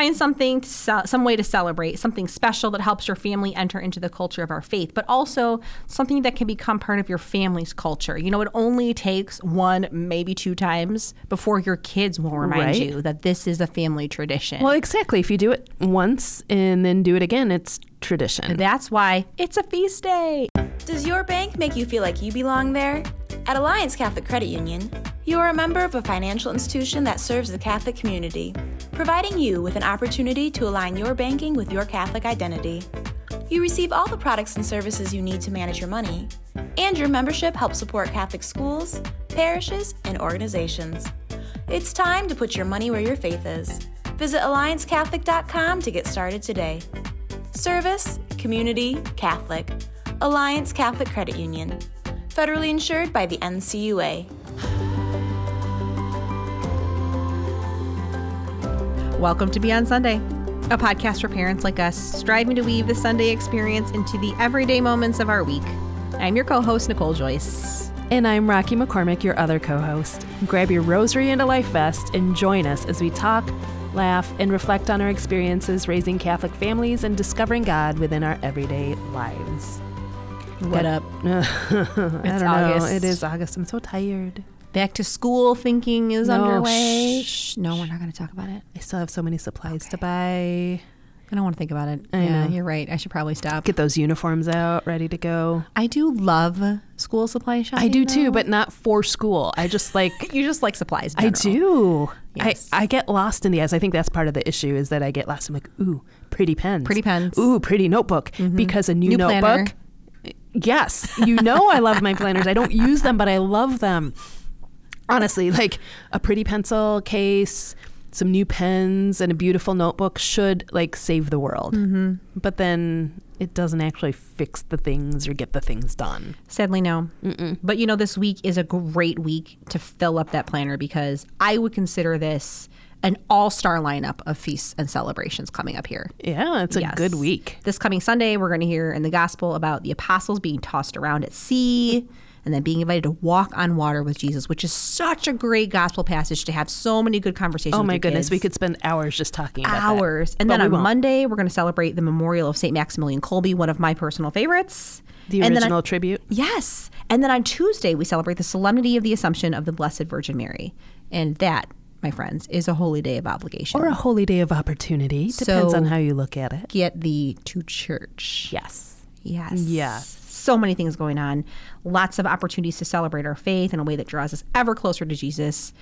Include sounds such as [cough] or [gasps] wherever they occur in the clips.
Find something, to ce- some way to celebrate, something special that helps your family enter into the culture of our faith, but also something that can become part of your family's culture. You know, it only takes one, maybe two times before your kids will remind Right. you that this is a family tradition. Well, exactly. If you do it once and then do it again, it's tradition. That's why it's a feast day. Does your bank make you feel like you belong there? At Alliance Catholic Credit Union, you are a member of a financial institution that serves the Catholic community, providing you with an opportunity to align your banking with your Catholic identity. You receive all the products and services you need to manage your money, and your membership helps support Catholic schools, parishes, and organizations. It's time to put your money where your faith is. Visit AllianceCatholic.com to get started today. Service, Community, Catholic. Alliance Catholic Credit Union. Federally insured by the NCUA. Welcome to Beyond Sunday, a podcast for parents like us striving to weave the Sunday experience into the everyday moments of our week. I'm your co host, Nicole Joyce. And I'm Rakhi McCormick, your other co host. Grab your rosary and a life vest and join us as we talk, laugh, and reflect on our experiences raising Catholic families and discovering God within our everyday lives. What up? [laughs] I It's don't know. August. It is August. I'm so tired. Back to school thinking is No, underway. shh, no, we're not going to talk about it. I still have so many supplies to buy. I don't want to think about it. I yeah, know. you're right. I should probably stop. Get those uniforms out, ready to go. I do love school supply shopping. I do too, but not for school. I just [laughs] like you just like supplies. in I do. Yes. I, I get lost in the eyes. I think that's part of the issue is that I get lost. I'm like, ooh, pretty pens. Pretty pens. Mm-hmm. Ooh, pretty notebook. Because a new, New notebook. planner. Yes. You know I love my planners. I don't use them, but I love them. Honestly, like a pretty pencil case, some new pens, and a beautiful notebook should like save the world. Mm-hmm. But then it doesn't actually fix the things or get the things done. Sadly, no. But you know, this week is a great week to fill up that planner because I would consider this an all star lineup of feasts and celebrations coming up here. Yeah, it's a Yes. good week. This coming Sunday, we're going to hear in the gospel about the apostles being tossed around at sea and then being invited to walk on water with Jesus, which is such a great gospel passage to have so many good conversations. Oh my goodness, kids. we could spend hours just talking about that. hours. And then on won't. Monday, we're going to celebrate the memorial of St. Maximilian Kolbe, one of my personal favorites. The And then original on- tribute. Yes. And then on Tuesday, we celebrate the solemnity of the Assumption of the Blessed Virgin Mary. And that, my friends, is a holy day of obligation. Or a holy day of opportunity. Depends So- on how you look at it. Get thee to church. Yes. Yes. Yes. So many things going on. Lots of opportunities to celebrate our faith in a way that draws us ever closer to Jesus.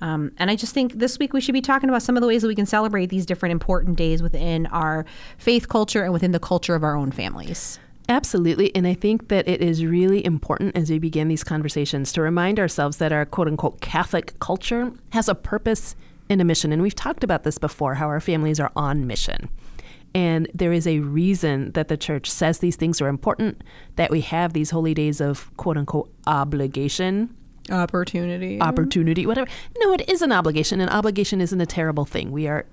Um, and I just think this week we should be talking about some of the ways that we can celebrate these different important days within our faith culture and within the culture of our own families. Absolutely. And I think that it is really important as we begin these conversations to remind ourselves that our quote unquote Catholic culture has a purpose and a mission. And we've talked about this before how our families are on mission. And there is a reason that the church says these things are important, that we have these holy days of quote unquote obligation Opportunity. opportunity, whatever. No, it is an obligation. An obligation isn't a terrible thing. We are,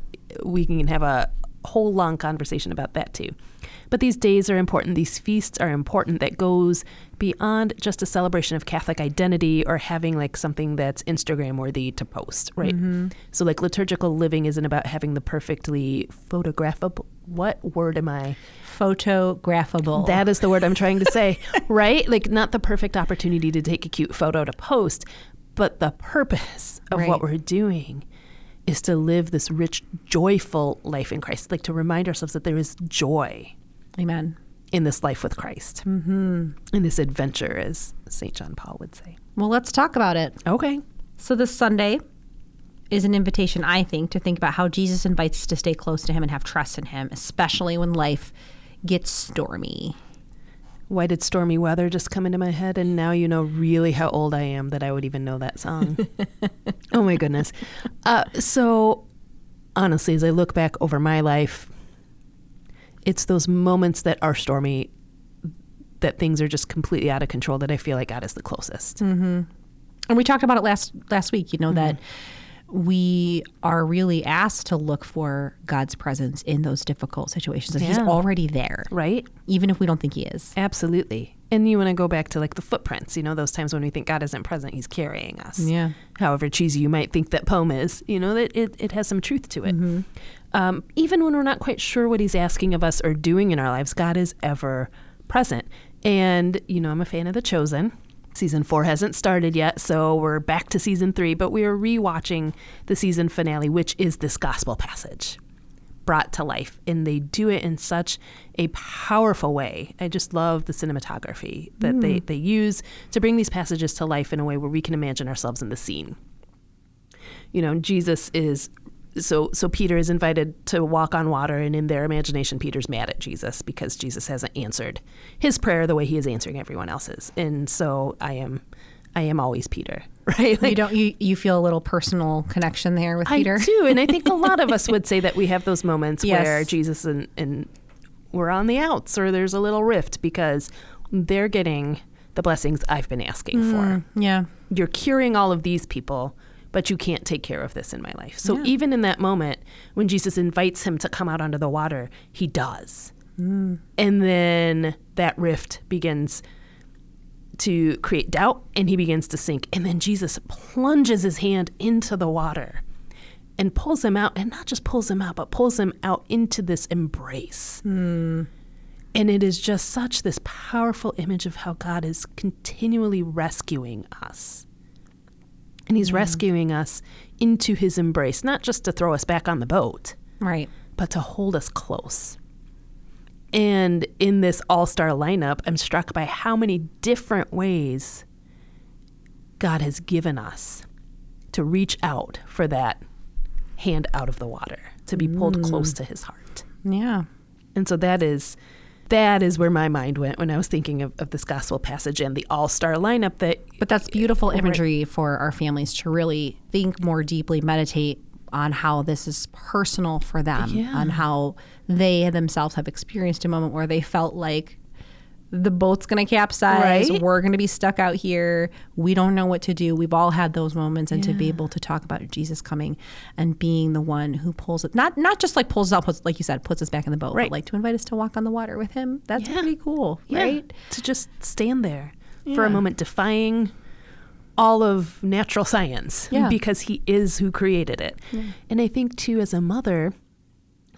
we can have a whole long conversation about that too. But these days are important. These feasts are important. That goes beyond just a celebration of Catholic identity or having like something that's Instagram worthy to post, right? Mm-hmm. So like liturgical living isn't about having the perfectly photographable. What word am I? Photographable. That is the word I'm trying to say, [laughs] right? Like, not the perfect opportunity to take a cute photo to post, but the purpose of Right. what we're doing is to live this rich, joyful life in Christ. Like, to remind ourselves that there is joy Amen. in this life with Christ, mm-hmm. in this adventure, as St. John Paul would say. Well, let's talk about it. Okay. So this Sunday is an invitation, I think, to think about how Jesus invites us to stay close to him and have trust in him, especially when life gets stormy. Why did stormy weather just come into my head? And now you know really how old I am that I would even know that song. [laughs] oh my goodness. Uh, so, honestly, as I look back over my life, it's those moments that are stormy, that things are just completely out of control, that I feel like God is the closest. Mm-hmm. And we talked about it last last week, you know, mm-hmm. that we are really asked to look for God's presence in those difficult situations. And he's already there, Right? even if we don't think he is. Absolutely. And you want to go back to like the footprints, you know, those times when we think God isn't present, he's carrying us. Yeah. However cheesy you might think that poem is, you know, that it, it has some truth to it. Mm-hmm. Um, even when we're not quite sure what He's asking of us or doing in our lives, God is ever present. And, you know, I'm a fan of The Chosen. Season four hasn't started yet, so we're back to season three, but we are rewatching the season finale, which is this gospel passage brought to life. And they do it in such a powerful way. I just love the cinematography that mm. they, they use to bring these passages to life in a way where we can imagine ourselves in the scene. You know, Jesus is so so Peter is invited to walk on water and in their imagination Peter's mad at Jesus because Jesus hasn't answered his prayer the way he is answering everyone else's. And so I am I am always Peter, [laughs] right? Like, you don't you, you feel a little personal connection there with Peter. I do, and I think a lot of us [laughs] would say that we have those moments yes. where Jesus and, and we're on the outs or there's a little rift because they're getting the blessings I've been asking mm, for. Yeah. You're curing all of these people but you can't take care of this in my life. So yeah. even in that moment, when Jesus invites him to come out onto the water, he does. Mm. And then that rift begins to create doubt and he begins to sink. And then Jesus plunges his hand into the water and pulls him out, and not just pulls him out, but pulls him out into this embrace. Mm. And it is just such this powerful image of how God is continually rescuing us. And he's mm. rescuing us into his embrace, not just to throw us back on the boat, right, but to hold us close. And in this all star lineup, I'm struck by how many different ways God has given us to reach out for that hand out of the water, to be pulled mm. close to his heart. Yeah. And so that is that is where my mind went when I was thinking of, of this gospel passage and the all star lineup that. But that's beautiful imagery for our families to really think more deeply, meditate on how this is personal for them, yeah. on how they themselves have experienced a moment where they felt like the boat's going to capsize. Right? We're going to be stuck out here. We don't know what to do. We've all had those moments, and yeah. to be able to talk about Jesus coming and being the one who pulls it, not not just like pulls us out, puts, like you said, puts us back in the boat, right. but like to invite us to walk on the water with Him. That's yeah. pretty cool, yeah. right? To just stand there for a moment, defying all of natural science because He is who created it. And I think too, as a mother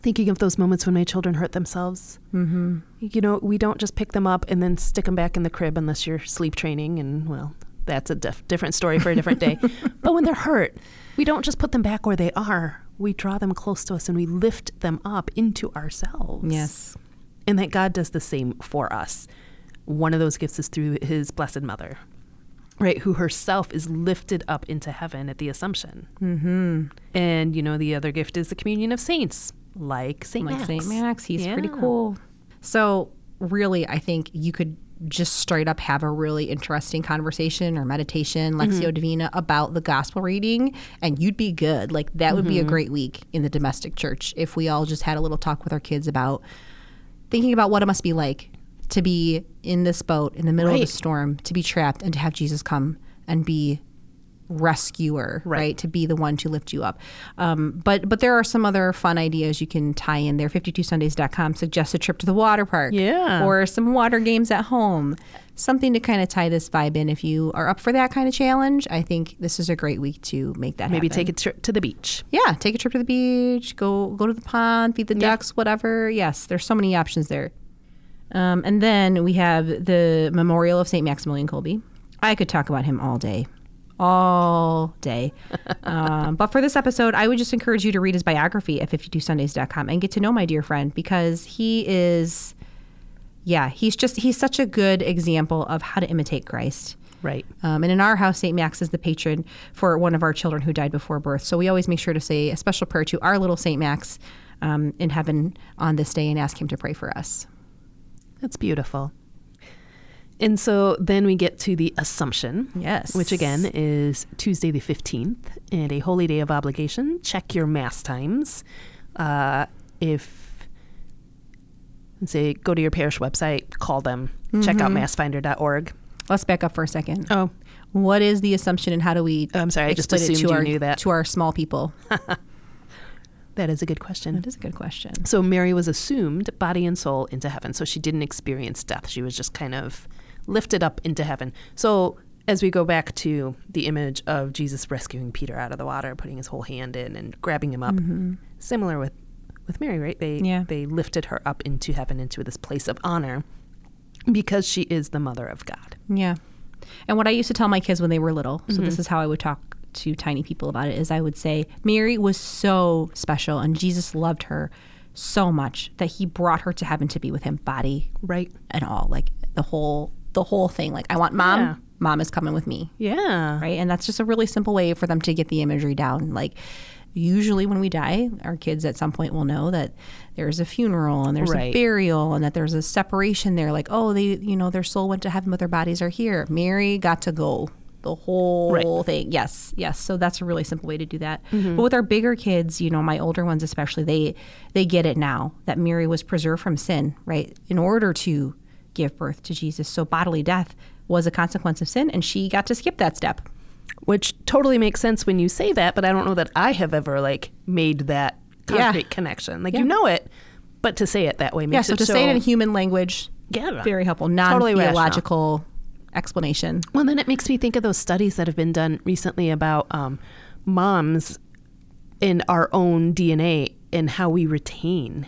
thinking of those moments when my children hurt themselves. Mm-hmm. You know, we don't just pick them up and then stick them back in the crib unless you're sleep training, and well, that's a diff- different story for a different day. [laughs] but when they're hurt, we don't just put them back where they are. We draw them close to us and we lift them up into ourselves. Yes. And that God does the same for us. One of those gifts is through his blessed mother, right? Who herself is lifted up into heaven at the Assumption. Mm-hmm. And, you know, the other gift is the communion of saints, like St. Like Max. St. Max. He's yeah. pretty cool. So, really, I think you could just straight up have a really interesting conversation or meditation, Lectio mm-hmm. Divina, about the gospel reading, and you'd be good. Like, that mm-hmm. would be a mm-hmm. great week in the domestic church if we all just had a little talk with our kids about thinking about what it must be like to be in this boat in the middle right. of the storm, to be trapped, and to have Jesus come and be rescuer, right. right. To be the one to lift you up. Um, but but there are some other fun ideas you can tie in there. 52sundays.com suggests a trip to the water park. Yeah. Or some water games at home. Something to kind of tie this vibe in. If you are up for that kind of challenge, I think this is a great week to make that Maybe happen. take a trip to the beach. Yeah, take a trip to the beach, go go to the pond, feed the yeah. ducks, whatever. Yes, there's so many options there. Um, and then we have the Memorial of St. Maximilian Kolbe. I could talk about him all day all day. [laughs] um, but for this episode, I would just encourage you to read his biography at 52sundays.com and get to know my dear friend because he is, yeah, he's just, he's such a good example of how to imitate Christ. Right. Um, and in our house, St. Max is the patron for one of our children who died before birth. So we always make sure to say a special prayer to our little St. Max um, in heaven on this day and ask him to pray for us. That's beautiful. And so then we get to the Assumption. Yes. Which again is Tuesday the 15th and a holy day of obligation. Check your Mass times. Uh, if, say, go to your parish website, call them, mm-hmm. check out mm-hmm. massfinder.org. Let's back up for a second. Oh. What is the Assumption and how do we oh, I'm sorry, I just assumed you our, knew that. To our small people. [laughs] That is a good question. That is a good question. So Mary was assumed body and soul into heaven. So she didn't experience death. She was just kind of lifted up into heaven. So as we go back to the image of Jesus rescuing Peter out of the water, putting his whole hand in and grabbing him up, mm-hmm. similar with with Mary, right? They Yeah. they lifted her up into heaven, into this place of honor, because she is the mother of God. Yeah. And what I used to tell my kids when they were little, so this is how I would talk to tiny people about it, is I would say, Mary was so special and Jesus loved her so much that he brought her to heaven to be with him, body Right. and all. Like the whole the whole thing. Like I want mom, Yeah. mom is coming with me. Yeah. Right. And that's just a really simple way for them to get the imagery down. Like usually when we die, our kids at some point will know that there's a funeral and there's a burial and that there's a separation there. Like, oh, they, you know, their soul went to heaven, but their bodies are here. Mary got to go. The whole Right. thing. Yes, yes. So that's a really simple way to do that. Mm-hmm. But with our bigger kids, you know, my older ones especially, they they get it now that Mary was preserved from sin, right? In order to give birth to Jesus. So bodily death was a consequence of sin and she got to skip that step. Which totally makes sense when you say that, but I don't know that I have ever like made that Yeah. concrete connection. Like Yeah. you know it, but to say it that way makes Yeah, so it to so say it in human language, yeah, very helpful, Totally rational. non-theological explanation. Well, then it makes me think of those studies that have been done recently about um, moms in our own DNA and how we retain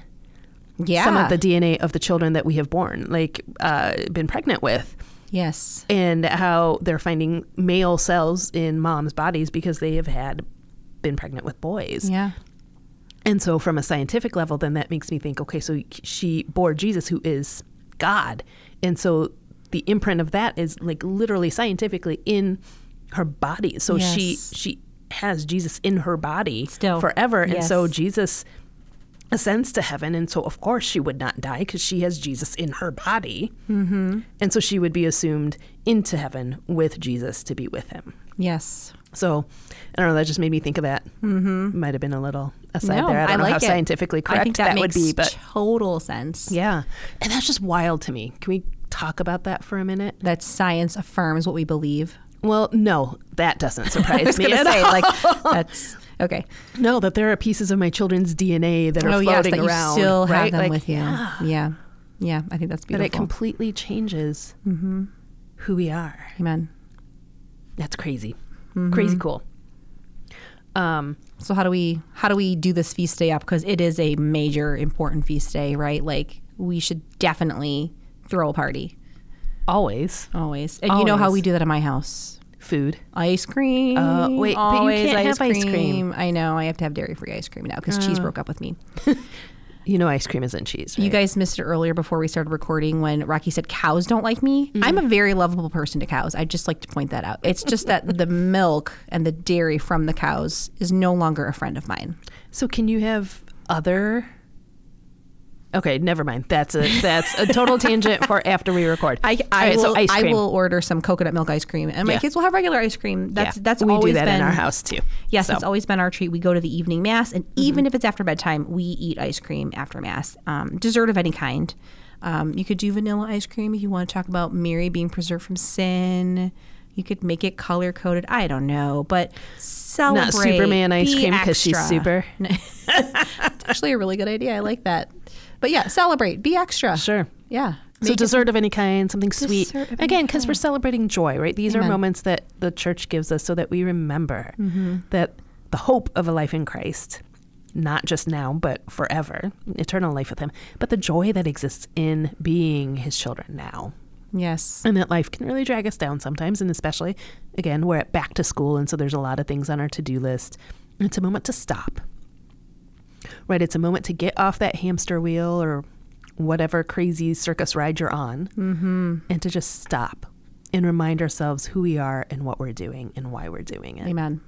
Yeah. some of the DNA of the children that we have born, like uh, been pregnant with, yes. and how they're finding male cells in moms' bodies because they have had been pregnant with boys. Yeah. And so, from a scientific level, then that makes me think okay, so she bore Jesus, who is God. And so, the imprint of that is like literally scientifically in her body. So, she, Yes. she has Jesus in her body Still. forever. And so, Jesus ascends to heaven. And so, of course, she would not die because she has Jesus in her body. Mm-hmm. And so, she would be assumed into heaven with Jesus to be with him. Yes. So I don't know. That just made me think of that. Mm-hmm. Might have been a little aside No, there. I don't know like how it. scientifically correct I think that, would be, but total sense. yeah, and that's just wild to me. Can we talk about that for a minute? That science affirms what we believe. Well, no, that doesn't [laughs] surprise I me. at say, all. like, that's okay. no, that there are pieces of my children's DNA that are oh, yes, floating that around. you still have them Like, with you. Yeah. yeah. I think that's That beautiful. it completely changes Mm-hmm. who we are. Amen. That's crazy, Mm-hmm. crazy cool. Um, So how do we how do we do this feast day up? Because it is a major important feast day, right? Like we should definitely throw a party always always. And you know how we do that at my house. Food. Ice cream. Uh, wait, but you can't have ice cream. I know. I have to have dairy free ice cream now because cheese broke up with me. [laughs] You know, ice cream isn't cheese. Right? You guys missed it earlier before we started recording when Rakhi said cows don't like me. Mm-hmm. I'm a very lovable person to cows. I'd just like to point that out. It's just that the [laughs] milk and the dairy from the cows is no longer a friend of mine. So can you have other? Okay, never mind. That's a that's a total tangent for after we record. I, I, right, will, so ice I will order some coconut milk ice cream, and my Yeah. kids will have regular ice cream. That's Yeah, that's we always do that been in our house too. Yes, So- it's always been our treat. We go to the evening mass, and even if it's after bedtime, we eat ice cream after mass. Um, dessert of any kind. Um, you could do vanilla ice cream if you want to talk about Mary being preserved from sin. You could make it color coded. I don't know, but celebrate. Not Superman ice cream because she's super. [laughs] It's actually a really good idea. I like that. But yeah, celebrate. Be extra. Sure. Yeah. So Make it- dessert of any kind, something sweet. Dessert of any Again, because we're celebrating joy, right? These are moments that the church gives us so that we remember Mm-hmm. that the hope of a life in Christ, not just now, but forever, eternal life with Him, but the joy that exists in being His children now. yes. And that life can really drag us down sometimes, and especially, again, we're at back to school, and so there's a lot of things on our to do list. It's a moment to stop, right? It's a moment to get off that hamster wheel or whatever crazy circus ride you're on, Mm-hmm. and to just stop and remind ourselves who we are and what we're doing and why we're doing it, Amen.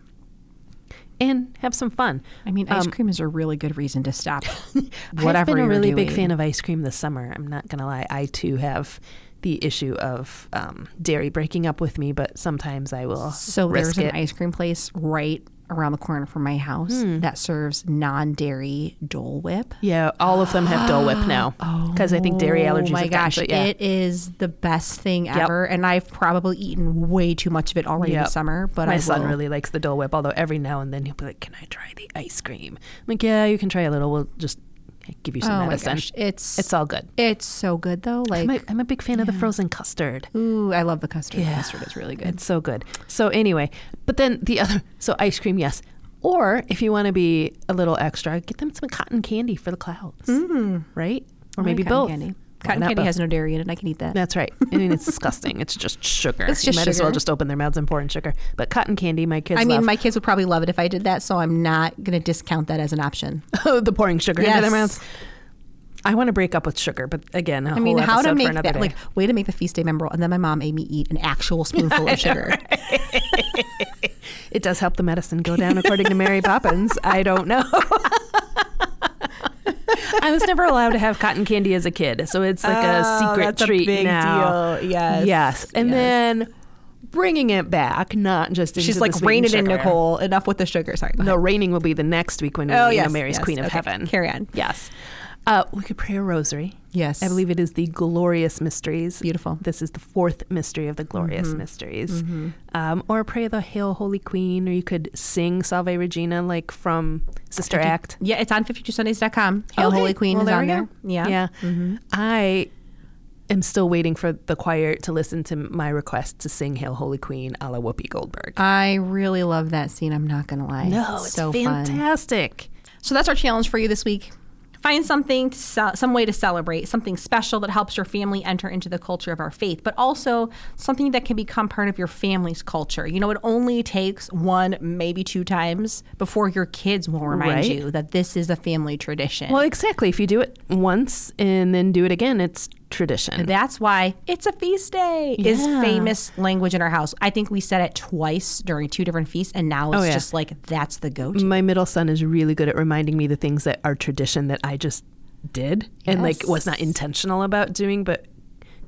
and have some fun. I mean, ice Um, cream is a really good reason to stop [laughs] I've whatever been a really big fan of ice cream this summer. I'm not gonna lie. I too have the issue of um, dairy breaking up with me, but sometimes I will So there's it. an ice cream place right around the corner from my house Hmm. that serves non-dairy Dole Whip. yeah, all of them have Dole Whip now [gasps] because I think dairy allergies. Oh my gosh, yeah. it is the best thing ever, and I've probably eaten way too much of it already Yep. this summer. But my I son will- really likes the Dole Whip, although every now and then he'll be like, "Can I try the ice cream?" I'm like, "Yeah, you can try a little. We'll just give you some Oh medicine. it's It's all good." it's so good though. Like, I'm a, I'm a big fan of the frozen custard. ooh, I love the custard. Yeah. Custard is really good. It's so good. So anyway, but then the other, so ice cream, yes. Or if you want to be a little extra, get them some cotton candy for the clouds, mm. right? Or maybe cotton both. Candy. Cotton candy has no dairy in it. I can eat that. That's right. I mean, it's disgusting. It's just [laughs] sugar. It's you just might as well just open their mouths and pour in sugar. But cotton candy, my kids I mean, love. my kids would probably love it if I did that, so I'm not going to discount that as an option. Oh, [laughs] the pouring sugar into their mouths. I want to break up with sugar, but again, I I mean, how to make that day. like way to make the feast day memorable. And then my mom made me eat an actual spoonful of [laughs] sugar. It does help the medicine go down, according to Mary Poppins. I don't know. [laughs] I was never allowed to have cotton candy as a kid, so it's like a Oh, secret that's a treat big now. deal. Yes. yes, and Yes. then bringing it back, not just into She's the like, sweet rein and it in. Nicole. Enough with the sugar. Sorry. No, reigning will be the next week when Oh, you yes, know, Mary's yes. Queen of Okay, Heaven. carry on. Yes. Uh, we could pray a rosary. Yes. I believe it is the glorious mysteries. Beautiful. Mm-hmm. This is the fourth mystery of the glorious mysteries. Um, or pray the Hail Holy Queen, or you could sing Salve Regina like from Sister Act. Yeah, it's on 52sundays.com. Hail Okay. Holy Queen Well, is on there. go. Yeah. Mm-hmm. Yeah. I am still waiting for the choir to listen to my request to sing Hail Holy Queen a la Whoopi Goldberg. I really love that scene. I'm not going to lie. no, it's so fun. fantastic. So that's our challenge for you this week. Find something, to ce- some way to celebrate, something special that helps your family enter into the culture of our faith, but also something that can become part of your family's culture. You know, it only takes one, maybe two times before your kids will remind Right. you that this is a family tradition. Well, exactly. If you do it once and then do it again, it's tradition. That's why it's a feast day is famous language in our house. I think we said it twice during two different feasts, and now it's Oh, yeah. just like that's the go-to. My middle son is really good at reminding me the things that are tradition that I just did and like was not intentional about doing, but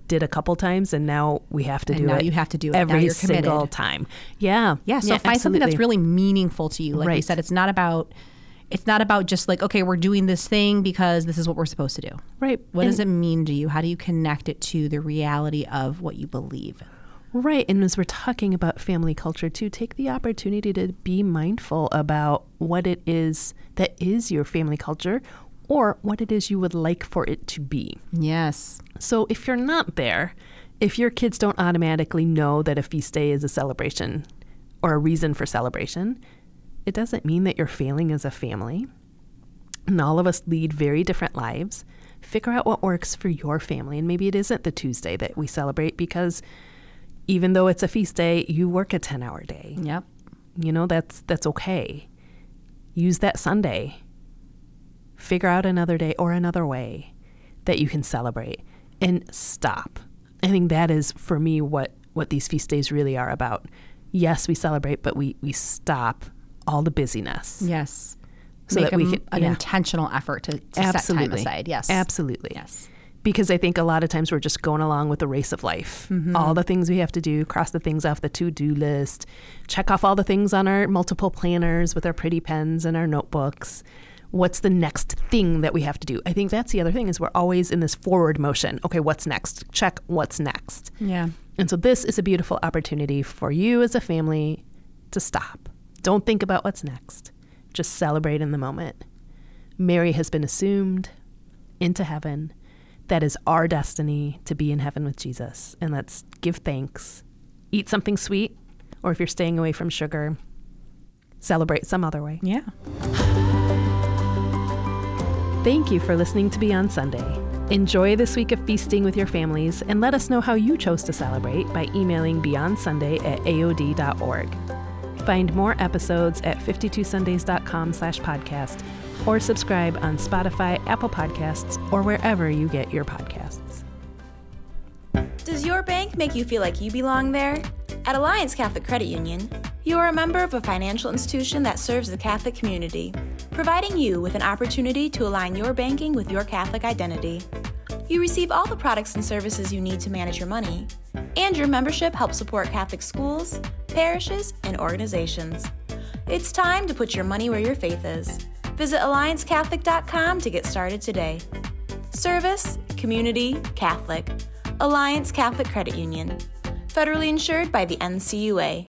did a couple times, and now we have to And do now it. you have to do it. Every single time. Yeah, Yeah, so find something that's really meaningful to you. Like Right. said, it's not about it's not about just like okay, we're doing this thing because this is what we're supposed to do. right. What and, does it mean to you? How do you connect it to the reality of what you believe? Right. And as we're talking about family culture too, take the opportunity to be mindful about what it is that is your family culture or what it is you would like for it to be. Yes. So if you're not there, if your kids don't automatically know that a feast day is a celebration or a reason for celebration, it doesn't mean that you're failing as a family. And all of us lead very different lives. Figure out what works for your family. And maybe it isn't the Tuesday that we celebrate because even though it's a feast day, you work a 10 hour day. Yep. You know, that's that's okay. Use that Sunday. Figure out another day or another way that you can celebrate and stop. I think that is for me what what these feast days really are about. Yes, we celebrate, but we we stop all the busyness. Yes. So Make that we a- can- an yeah. intentional effort to, to set time aside. Yes. Absolutely. Yes. Because I think a lot of times we're just going along with the race of life. Mm-hmm. All the things we have to do, cross the things off the to do list, check off all the things on our multiple planners with our pretty pens and our notebooks. What's the next thing that we have to do? I think that's the other thing is we're always in this forward motion. Okay, what's next? Check what's next. Yeah. And so this is a beautiful opportunity for you as a family to stop. Don't think about what's next. Just celebrate in the moment. Mary has been assumed into heaven. That is our destiny to be in heaven with Jesus. And let's give thanks. Eat something sweet, or if you're staying away from sugar, celebrate some other way. Yeah. Thank you for listening to Beyond Sunday. Enjoy this week of feasting with your families and let us know how you chose to celebrate by emailing beyondsunday at aod.org. Find more episodes at 52sundays.com slash podcast or subscribe on Spotify, Apple Podcasts, or wherever you get your podcasts. Does your bank make you feel like you belong there? At Alliance Catholic Credit Union, you are a member of a financial institution that serves the Catholic community, providing you with an opportunity to align your banking with your Catholic identity. You receive all the products and services you need to manage your money, and your membership helps support Catholic schools, parishes, and organizations. It's time to put your money where your faith is. Visit AllianceCatholic.com to get started today. Service, Community, Catholic. Alliance Catholic Credit Union. Federally insured by the NCUA.